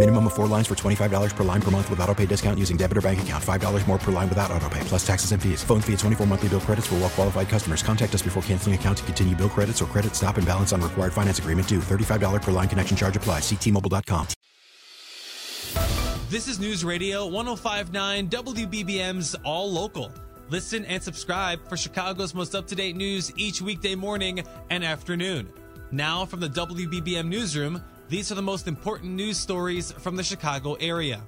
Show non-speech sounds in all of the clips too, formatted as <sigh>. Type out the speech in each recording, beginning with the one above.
Minimum of four lines for $25 per line per month with auto pay discount using debit or bank account. $5 more per line without auto pay, plus taxes and fees. Phone fee at 24 monthly bill credits for well qualified customers. Contact us before canceling account to continue bill credits or credit stop and balance on required finance agreement due. $35 per line connection charge applies. Ctmobile.com. This is News Radio 1059 WBBM's All Local. Listen and subscribe for Chicago's most up to date news each weekday morning and afternoon. Now, from the WBBM Newsroom, these are the most important news stories from the Chicago area.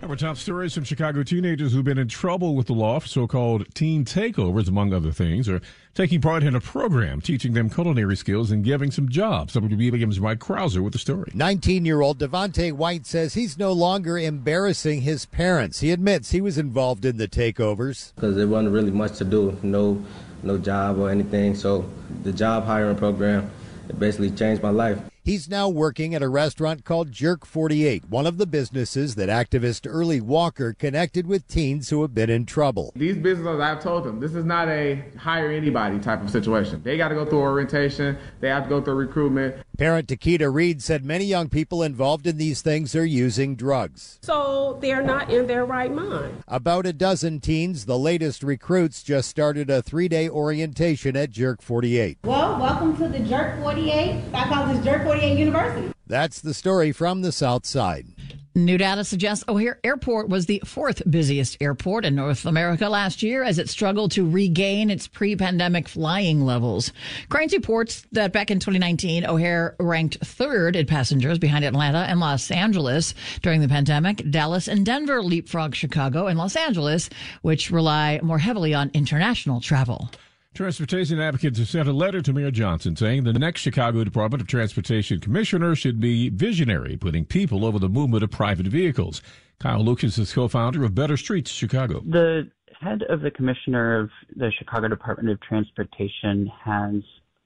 Our top stories from Chicago teenagers who've been in trouble with the law for so-called teen takeovers, among other things, are taking part in a program teaching them culinary skills and giving some jobs. WBBM's Mike Krauser with the story. 19-year-old Devonte White says he's no longer embarrassing his parents. He admits he was involved in the takeovers. Because there wasn't really much to do, no, no job or anything. So the job hiring program, it basically changed my life. He's now working at a restaurant called Jerk 48, one of the businesses that activist Early Walker connected with teens who have been in trouble. These businesses, I've told them, this is not a hire anybody type of situation. They got to go through orientation, they have to go through recruitment. Parent Takita Reed said many young people involved in these things are using drugs. So they're not in their right mind. About a dozen teens, the latest recruits, just started a three day orientation at Jerk 48. Well, welcome to the Jerk 48. I call this Jerk 48 University. That's the story from the South Side. New data suggests O'Hare Airport was the fourth busiest airport in North America last year as it struggled to regain its pre-pandemic flying levels. Crain's reports that back in 2019, O'Hare ranked third in passengers behind Atlanta and Los Angeles. During the pandemic, Dallas and Denver leapfrogged Chicago and Los Angeles, which rely more heavily on international travel. Transportation advocates have sent a letter to Mayor Johnson saying the next Chicago Department of Transportation commissioner should be visionary, putting people over the movement of private vehicles. Kyle Lucas is co-founder of Better Streets Chicago. The head of the commissioner of the Chicago Department of Transportation has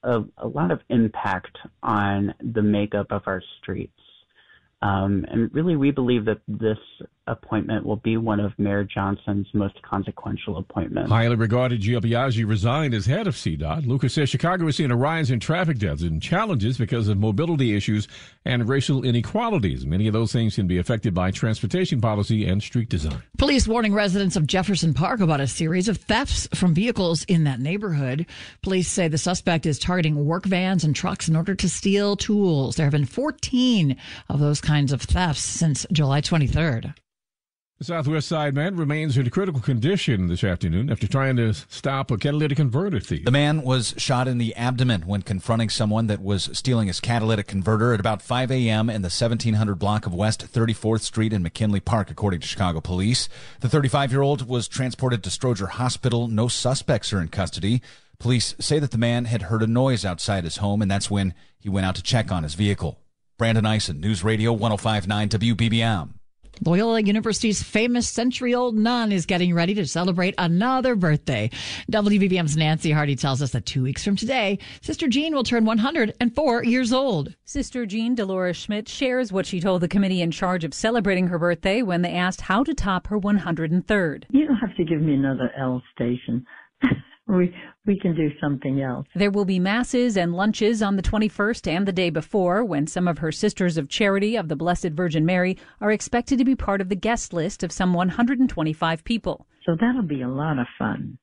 a, a lot of impact on the makeup of our streets. Um, and really, we believe that this appointment will be one of Mayor Johnson's most consequential appointments. Highly regarded Gia Biagi resigned as head of CDOT. Lucas says Chicago is seeing a rise in traffic deaths and challenges because of mobility issues and racial inequalities. Many of those things can be affected by transportation policy and street design. Police warning residents of Jefferson Park about a series of thefts from vehicles in that neighborhood. Police say the suspect is targeting work vans and trucks in order to steal tools. There have been 14 of those kinds of thefts since July 23rd. The Southwest Side man remains in critical condition this afternoon after trying to stop a catalytic converter thief. The man was shot in the abdomen when confronting someone that was stealing his catalytic converter at about 5 a.m. in the 1700 block of West 34th Street in McKinley Park, according to Chicago police. The 35 year old was transported to Stroger Hospital. No suspects are in custody. Police say that the man had heard a noise outside his home, and that's when he went out to check on his vehicle. Brandon Eisen, News Radio 1059 WBBM. Loyola University's famous century old nun is getting ready to celebrate another birthday. WBBM's Nancy Hardy tells us that two weeks from today, Sister Jean will turn 104 years old. Sister Jean Dolores Schmidt shares what she told the committee in charge of celebrating her birthday when they asked how to top her 103rd. You don't have to give me another L station. <laughs> we we can do something else. There will be masses and lunches on the 21st and the day before when some of her sisters of charity of the Blessed Virgin Mary are expected to be part of the guest list of some 125 people. So that'll be a lot of fun.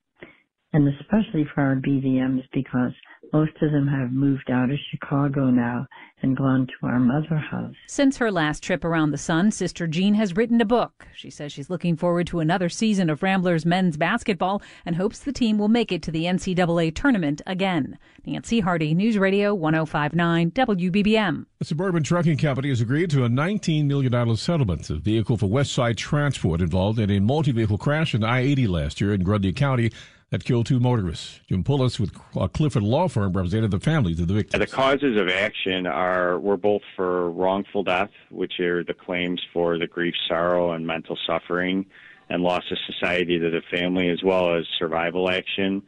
And especially for our BVMs because Most of them have moved out of Chicago now and gone to our mother house. Since her last trip around the sun, Sister Jean has written a book. She says she's looking forward to another season of Ramblers men's basketball and hopes the team will make it to the NCAA tournament again. Nancy Hardy, News Radio 1059 WBBM. The Suburban Trucking Company has agreed to a $19 million settlement. A vehicle for Westside Transport involved in a multi vehicle crash in I 80 last year in Grundy County that killed two motorists. Jim Pullis with Clifford Law Firm represented the families of the victims. The causes of action are were both for wrongful death, which are the claims for the grief, sorrow, and mental suffering and loss of society to the family, as well as survival action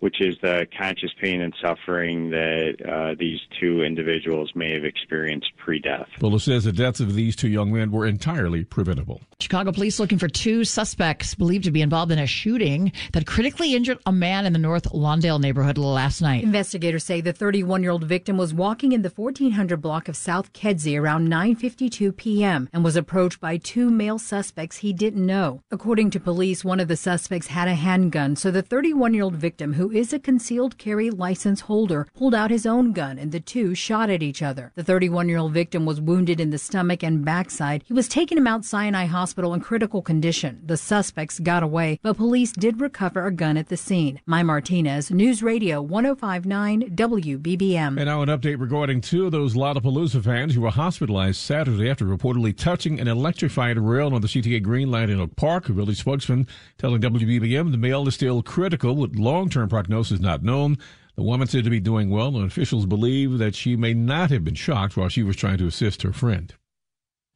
which is the conscious pain and suffering that uh, these two individuals may have experienced pre-death. Fuller says the deaths of these two young men were entirely preventable. Chicago police looking for two suspects believed to be involved in a shooting that critically injured a man in the North Lawndale neighborhood last night. Investigators say the 31-year-old victim was walking in the 1400 block of South Kedzie around 9:52 p.m. and was approached by two male suspects he didn't know. According to police, one of the suspects had a handgun, so the 31-year-old victim who is a concealed carry license holder, pulled out his own gun and the two shot at each other. The 31 year old victim was wounded in the stomach and backside. He was taken to Mount Sinai Hospital in critical condition. The suspects got away, but police did recover a gun at the scene. Mai Martinez, News Radio 1059 WBBM. And now an update regarding two of those Lollapalooza fans who were hospitalized Saturday after reportedly touching an electrified rail on the CTA Green Line in Oak Park. A village spokesman telling WBBM the male is still critical with long term prognosis not known. The woman said to be doing well, and officials believe that she may not have been shocked while she was trying to assist her friend.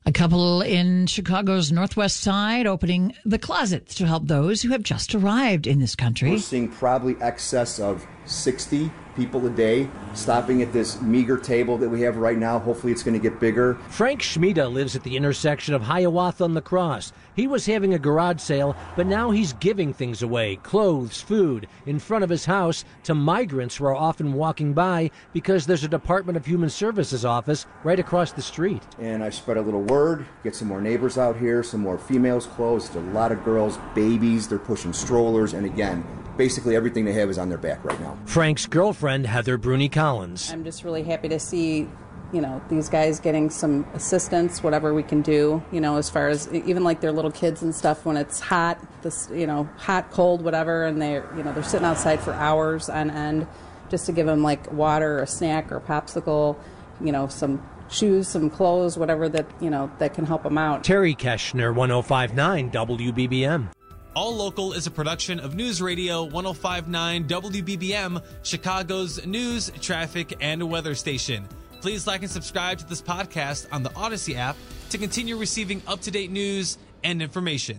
A couple in Chicago's northwest side opening the closets to help those who have just arrived in this country. We're seeing probably excess of 60 people a day stopping at this meager table that we have right now. Hopefully, it's going to get bigger. Frank Schmida lives at the intersection of Hiawatha and La Crosse. He was having a garage sale, but now he's giving things away clothes, food in front of his house to migrants who are often walking by because there's a Department of Human Services office right across the street. And I spread a little word, get some more neighbors out here, some more females clothes. A lot of girls, babies, they're pushing strollers, and again, basically everything they have is on their back right now. Frank's girlfriend, Heather Bruni Collins. I'm just really happy to see you know these guys getting some assistance whatever we can do you know as far as even like their little kids and stuff when it's hot this you know hot cold whatever and they're you know they're sitting outside for hours on end just to give them like water or a snack or a popsicle you know some shoes some clothes whatever that you know that can help them out terry keshner 1059 wbbm all Local is a production of News Radio 1059 WBBM, Chicago's news, traffic, and weather station. Please like and subscribe to this podcast on the Audacy app to continue receiving up to date news and information.